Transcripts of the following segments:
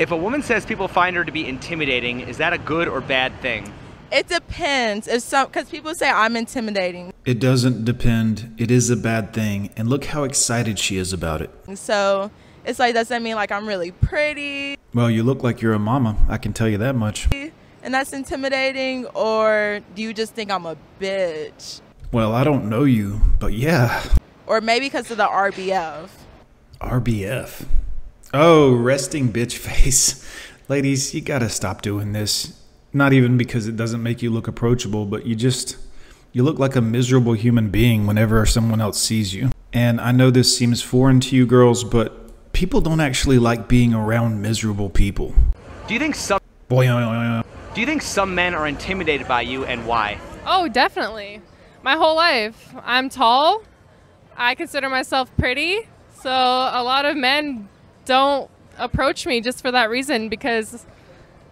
If a woman says people find her to be intimidating, is that a good or bad thing? It depends. If some, because people say I'm intimidating. It doesn't depend. It is a bad thing. And look how excited she is about it. So it's like, does that mean like I'm really pretty Well, you look like you're a mama. I can tell you that much. and that's intimidating? Or do you just think I'm a bitch? Well, I don't know you, but yeah. Or maybe because of the RBF. RBF. Oh, resting bitch face. Ladies, you gotta stop doing this. Not even because it doesn't make you look approachable, but you just. You look like a miserable human being whenever someone else sees you. And I know this seems foreign to you girls, but people don't actually like being around miserable people. Do you think some Boy, oh, oh, oh, Do you think some men are intimidated by you and why? Oh, definitely. My whole life. I'm tall. I consider myself pretty. So a lot of men don't approach me just for that reason because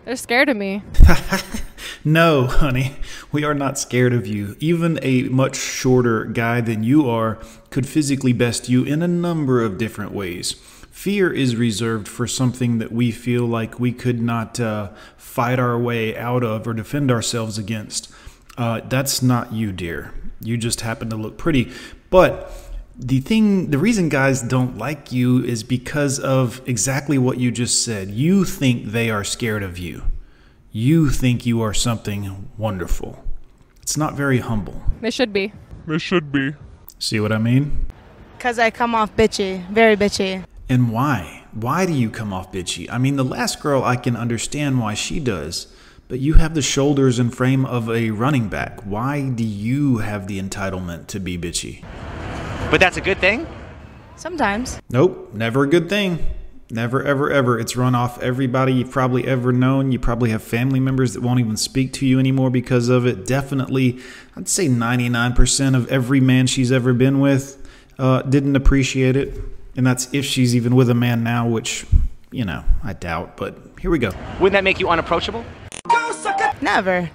they're scared of me. No, honey, we are not scared of you. Even a much shorter guy than you are could physically best you in a number of different ways. Fear is reserved for something that we feel like we could not uh, fight our way out of or defend ourselves against. Uh, that's not you, dear. You just happen to look pretty. But the thing, the reason guys don't like you is because of exactly what you just said. You think they are scared of you. You think you are something wonderful. It's not very humble. They should be. It should be. See what I mean? Because I come off bitchy, very bitchy. And why? Why do you come off bitchy? I mean, the last girl, I can understand why she does, but you have the shoulders and frame of a running back. Why do you have the entitlement to be bitchy? But that's a good thing? Sometimes. Nope, never a good thing. Never, ever, ever. It's run off everybody you've probably ever known. You probably have family members that won't even speak to you anymore because of it. Definitely, I'd say 99% of every man she's ever been with uh, didn't appreciate it. And that's if she's even with a man now, which, you know, I doubt. But here we go. Wouldn't that make you unapproachable? Never.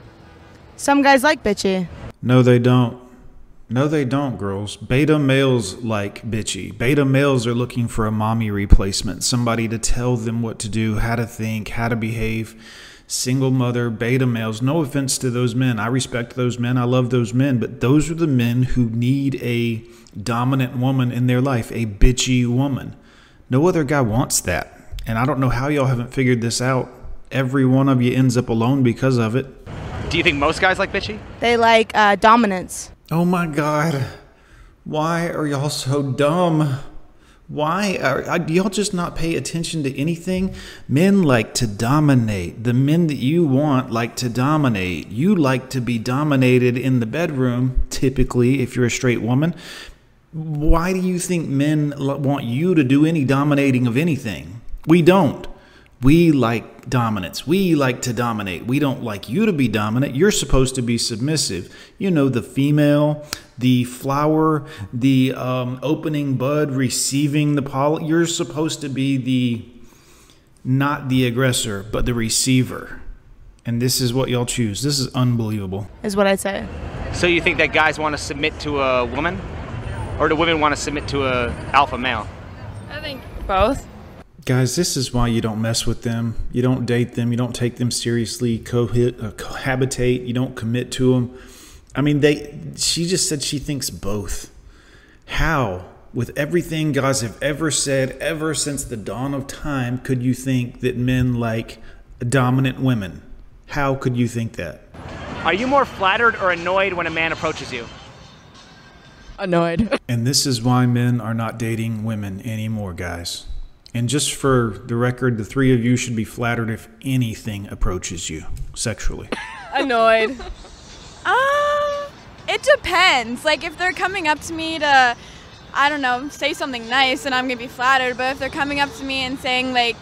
Some guys like bitchy. No, they don't. No, they don't, girls. Beta males like bitchy. Beta males are looking for a mommy replacement, somebody to tell them what to do, how to think, how to behave. Single mother, beta males. No offense to those men. I respect those men. I love those men. But those are the men who need a dominant woman in their life, a bitchy woman. No other guy wants that. And I don't know how y'all haven't figured this out. Every one of you ends up alone because of it. Do you think most guys like bitchy? They like uh, dominance. Oh my God. Why are y'all so dumb? Why are, do y'all just not pay attention to anything? Men like to dominate. The men that you want like to dominate. You like to be dominated in the bedroom, typically, if you're a straight woman. Why do you think men want you to do any dominating of anything? We don't. We like dominance. We like to dominate. We don't like you to be dominant. You're supposed to be submissive. You know, the female, the flower, the um, opening bud, receiving the pollen. You're supposed to be the not the aggressor, but the receiver. And this is what y'all choose. This is unbelievable. Is what I'd say. So you think that guys want to submit to a woman? Or do women want to submit to a alpha male? I think both. Guys, this is why you don't mess with them. You don't date them. You don't take them seriously. Cohit, uh, cohabitate. You don't commit to them. I mean, they. She just said she thinks both. How, with everything guys have ever said ever since the dawn of time, could you think that men like dominant women? How could you think that? Are you more flattered or annoyed when a man approaches you? Annoyed. And this is why men are not dating women anymore, guys. And just for the record, the three of you should be flattered if anything approaches you sexually. Annoyed. Um, it depends. Like if they're coming up to me to, I don't know, say something nice, and I'm gonna be flattered. But if they're coming up to me and saying like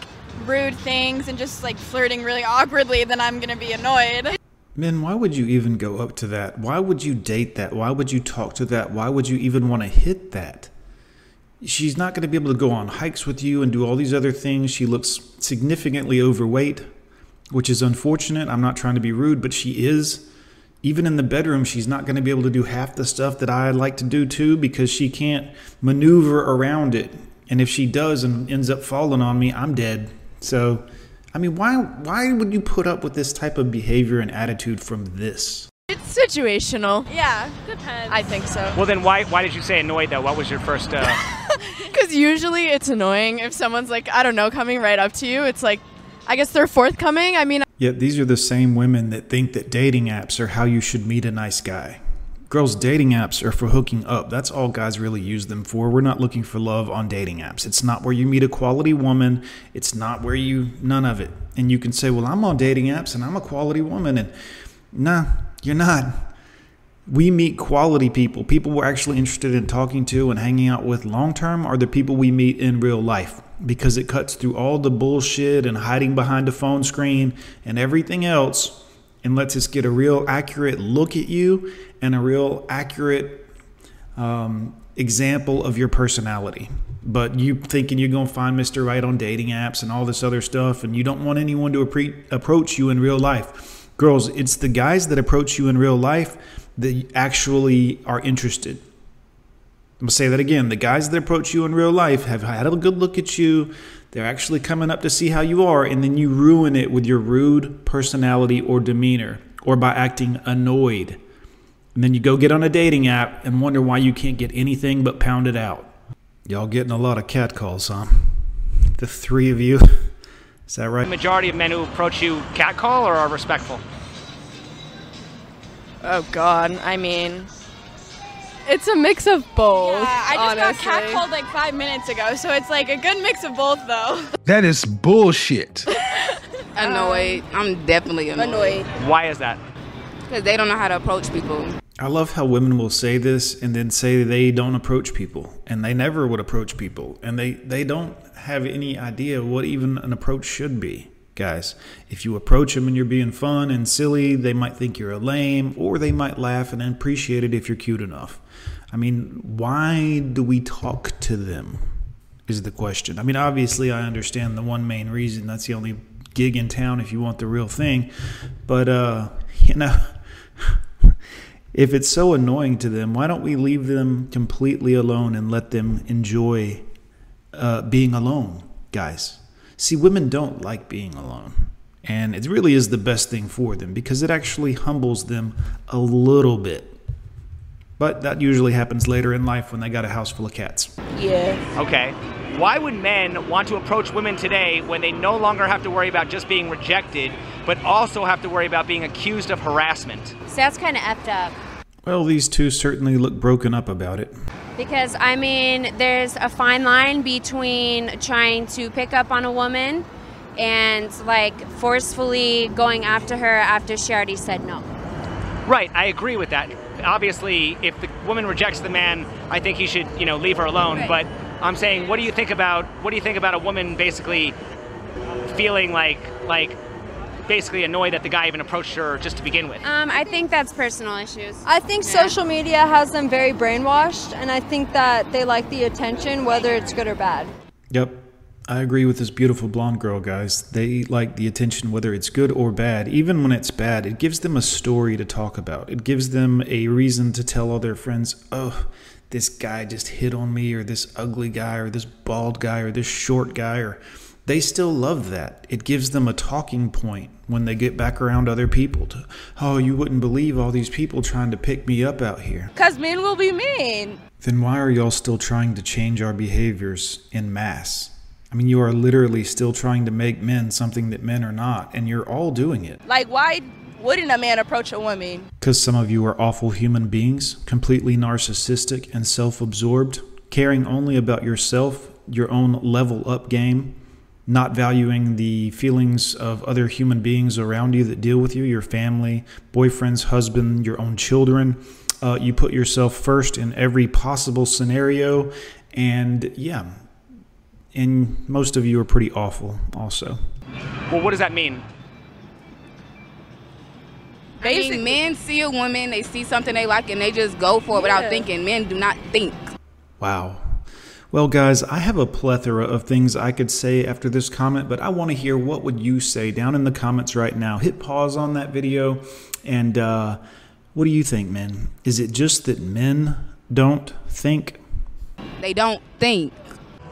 rude things and just like flirting really awkwardly, then I'm gonna be annoyed. Men, why would you even go up to that? Why would you date that? Why would you talk to that? Why would you even want to hit that? She's not going to be able to go on hikes with you and do all these other things. She looks significantly overweight, which is unfortunate. I'm not trying to be rude, but she is. Even in the bedroom, she's not going to be able to do half the stuff that I like to do too because she can't maneuver around it. And if she does and ends up falling on me, I'm dead. So I mean, why why would you put up with this type of behavior and attitude from this? It's situational. Yeah. Depends. I think so. Well, then why why did you say annoyed though? What was your first? Uh, Because usually it's annoying if someone's like, I don't know, coming right up to you. It's like, I guess they're forthcoming. I mean, Yet these are the same women that think that dating apps are how you should meet a nice guy. Girls, dating apps are for hooking up. That's all guys really use them for. We're not looking for love on dating apps. It's not where you meet a quality woman. It's not where you, none of it. And you can say, well, I'm on dating apps and I'm a quality woman. And nah, you're not. We meet quality people. People we're actually interested in talking to and hanging out with long term are the people we meet in real life because it cuts through all the bullshit and hiding behind a phone screen and everything else and lets us get a real accurate look at you and a real accurate um, example of your personality. But you thinking you're gonna find Mr. Right on dating apps and all this other stuff, and you don't want anyone to appre- approach you in real life. Girls, it's the guys that approach you in real life that actually are interested. I'm gonna say that again. The guys that approach you in real life have had a good look at you. They're actually coming up to see how you are, and then you ruin it with your rude personality or demeanor, or by acting annoyed. And then you go get on a dating app and wonder why you can't get anything but pounded out. Y'all getting a lot of catcalls, huh? The three of you. Is that the right? majority of men who approach you catcall or are respectful. oh God, I mean, it's a mix of both. Yeah, I just honestly. got catcalled like five minutes ago, so it's like a good mix of both, though. That is bullshit. Annoyed. I'm definitely annoyed. Why is that? Because they don't know how to approach people. I love how women will say this and then say they don't approach people and they never would approach people and they, they don't have any idea what even an approach should be. Guys, if you approach them and you're being fun and silly, they might think you're a lame or they might laugh and appreciate it if you're cute enough. I mean, why do we talk to them? Is the question. I mean, obviously, I understand the one main reason. That's the only gig in town if you want the real thing. But, uh, you know. If it's so annoying to them, why don't we leave them completely alone and let them enjoy uh, being alone, guys? See, women don't like being alone. And it really is the best thing for them because it actually humbles them a little bit. But that usually happens later in life when they got a house full of cats. Yeah. Okay. Why would men want to approach women today when they no longer have to worry about just being rejected, but also have to worry about being accused of harassment? So that's kind of effed up. Well, these two certainly look broken up about it. Because, I mean, there's a fine line between trying to pick up on a woman and, like, forcefully going after her after she already said no. Right, I agree with that. Obviously, if the woman rejects the man, I think he should, you know, leave her alone. Right. But I'm saying, what do you think about what do you think about a woman basically feeling like like basically annoyed that the guy even approached her just to begin with? Um, I think that's personal issues. I think Yeah. social media has them very brainwashed, and I think that they like the attention, whether it's good or bad. Yep. I agree with this beautiful blonde girl, guys. They like the attention, whether it's good or bad. Even when it's bad, it gives them a story to talk about. It gives them a reason to tell all their friends, oh, this guy just hit on me, or this ugly guy, or this bald guy, or this short guy, or they still love that. It gives them a talking point when they get back around other people to, oh, you wouldn't believe all these people trying to pick me up out here. Because men will be mean. Then why are y'all still trying to change our behaviors in mass? I mean, you are literally still trying to make men something that men are not, and you're all doing it. Like, why wouldn't a man approach a woman? Because some of you are awful human beings, completely narcissistic and self absorbed, caring only about yourself, your own level up game, not valuing the feelings of other human beings around you that deal with you, your family, boyfriends, husband, your own children. Uh, you put yourself first in every possible scenario, and yeah, and most of you are pretty awful also. Well, what does that mean? I Basically- mean, men see a woman, they see something they like, and they just go for it without thinking. Men do not think. Wow. Well, guys, I have a plethora of things I could say after this comment, but I want to hear what would you say down in the comments right now. Hit pause on that video, and uh, what do you think, men? Is it just that men don't think? They don't think.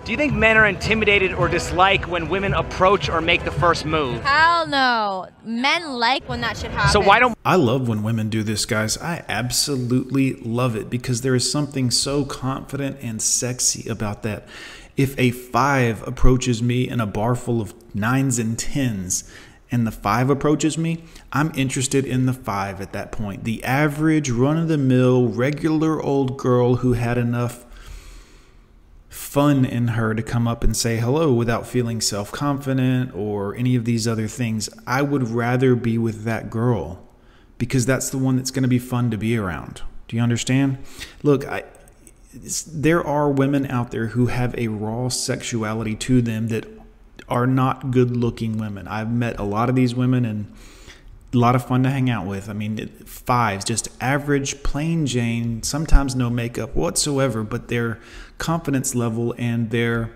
Do you think men are intimidated or dislike when women approach or make the first move? Hell no. Men like when that shit happens. So why don't I love when women do this, guys. I absolutely love it because there is something so confident and sexy about that. If a five approaches me in a bar full of nines and tens, and the five approaches me, I'm interested in the five at that point. The average, run of the mill, regular old girl who had enough fun in her to come up and say hello without feeling self confident or any of these other things. I would rather be with that girl because that's the one that's going to be fun to be around. Do you understand? Look, I, there are women out there who have a raw sexuality to them that are not good looking women. I've met a lot of these women and a lot of fun to hang out with. I mean, fives, just average, plain Jane, sometimes no makeup whatsoever, but their confidence level and their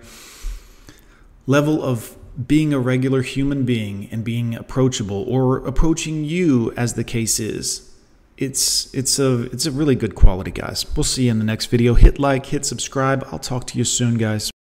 level of being a regular human being and being approachable or approaching you as the case is it's it's a it's a really good quality guys. We'll see you in the next video. Hit like hit subscribe. I'll talk to you soon guys